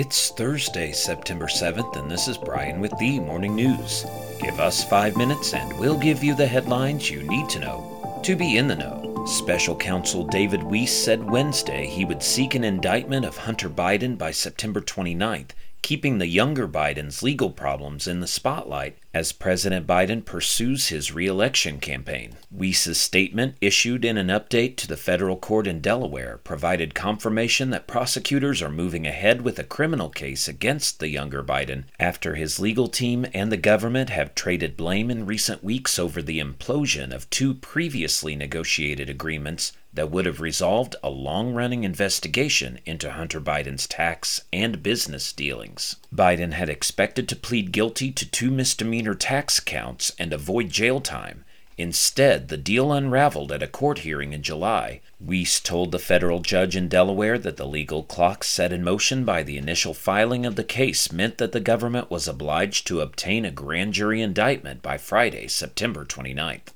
It's Thursday, September 7th, and this is Brian with the Morning News. Give us five minutes and we'll give you the headlines you need to know to be in the know. Special counsel David Weiss said Wednesday he would seek an indictment of Hunter Biden by September 29th keeping the younger Biden's legal problems in the spotlight as President Biden pursues his reelection campaign. Weiss's statement, issued in an update to the federal court in Delaware, provided confirmation that prosecutors are moving ahead with a criminal case against the younger Biden after his legal team and the government have traded blame in recent weeks over the implosion of two previously negotiated agreements that would have resolved a long running investigation into Hunter Biden's tax and business dealings. Biden had expected to plead guilty to two misdemeanor tax counts and avoid jail time. Instead, the deal unraveled at a court hearing in July. Weiss told the federal judge in Delaware that the legal clock set in motion by the initial filing of the case meant that the government was obliged to obtain a grand jury indictment by Friday, September 29th.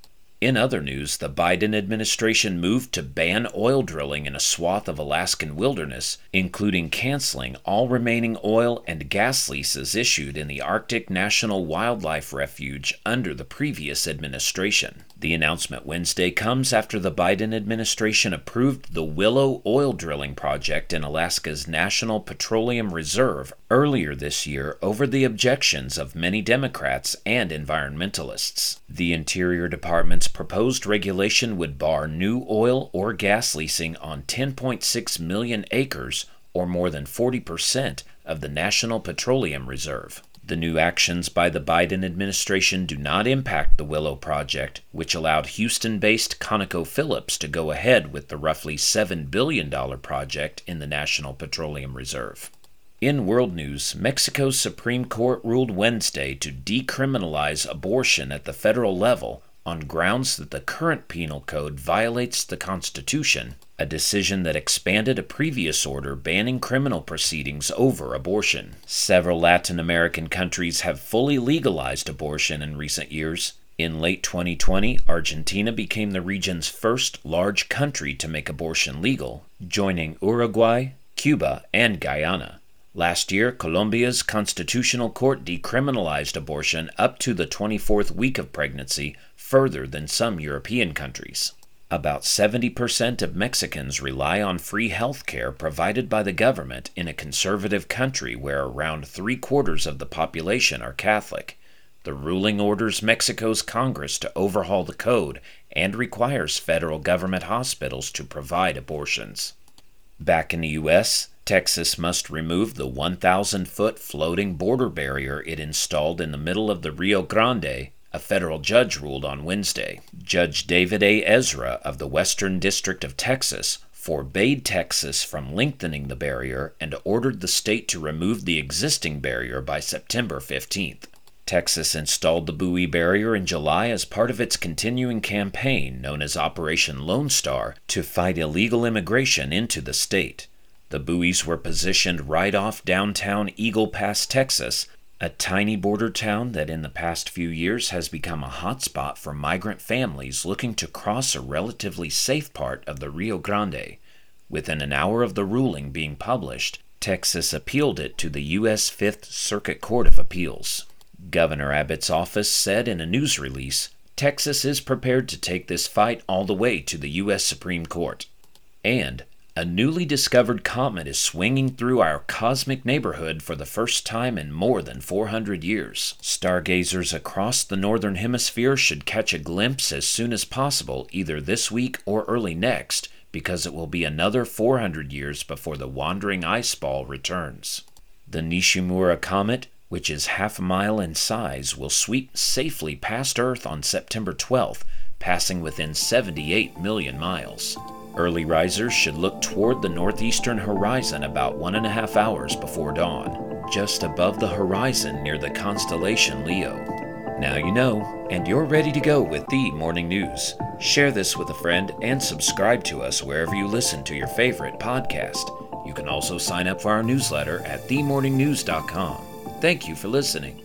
In other news, the Biden administration moved to ban oil drilling in a swath of Alaskan wilderness, including canceling all remaining oil and gas leases issued in the Arctic National Wildlife Refuge under the previous administration. The announcement Wednesday comes after the Biden administration approved the Willow oil drilling project in Alaska's National Petroleum Reserve earlier this year over the objections of many Democrats and environmentalists. The Interior Department's proposed regulation would bar new oil or gas leasing on 10.6 million acres, or more than 40% of the National Petroleum Reserve. The new actions by the Biden administration do not impact the Willow project, which allowed Houston based ConocoPhillips to go ahead with the roughly $7 billion project in the National Petroleum Reserve. In world news, Mexico's Supreme Court ruled Wednesday to decriminalize abortion at the federal level on grounds that the current penal code violates the Constitution, a decision that expanded a previous order banning criminal proceedings over abortion. Several Latin American countries have fully legalized abortion in recent years. In late 2020, Argentina became the region's first large country to make abortion legal, joining Uruguay, Cuba, and Guyana. Last year, Colombia's constitutional court decriminalized abortion up to the 24th week of pregnancy further than some European countries. About 70% of Mexicans rely on free health care provided by the government in a conservative country where around three quarters of the population are Catholic. The ruling orders Mexico's Congress to overhaul the code and requires federal government hospitals to provide abortions. Back in the U.S., Texas must remove the 1,000 foot floating border barrier it installed in the middle of the Rio Grande a federal judge ruled on Wednesday. Judge David A. Ezra of the Western District of Texas forbade Texas from lengthening the barrier and ordered the state to remove the existing barrier by September 15th. Texas installed the buoy barrier in July as part of its continuing campaign known as Operation Lone Star to fight illegal immigration into the state. The buoys were positioned right off downtown Eagle Pass, Texas, a tiny border town that in the past few years has become a hotspot for migrant families looking to cross a relatively safe part of the Rio Grande. Within an hour of the ruling being published, Texas appealed it to the U.S. Fifth Circuit Court of Appeals. Governor Abbott's office said in a news release Texas is prepared to take this fight all the way to the U.S. Supreme Court. And a newly discovered comet is swinging through our cosmic neighborhood for the first time in more than 400 years. Stargazers across the northern hemisphere should catch a glimpse as soon as possible, either this week or early next, because it will be another 400 years before the wandering ice ball returns. The Nishimura comet, which is half a mile in size, will sweep safely past Earth on September 12th, passing within 78 million miles. Early risers should look toward the northeastern horizon about one and a half hours before dawn, just above the horizon near the constellation Leo. Now you know, and you're ready to go with the morning news. Share this with a friend and subscribe to us wherever you listen to your favorite podcast. You can also sign up for our newsletter at themorningnews.com. Thank you for listening.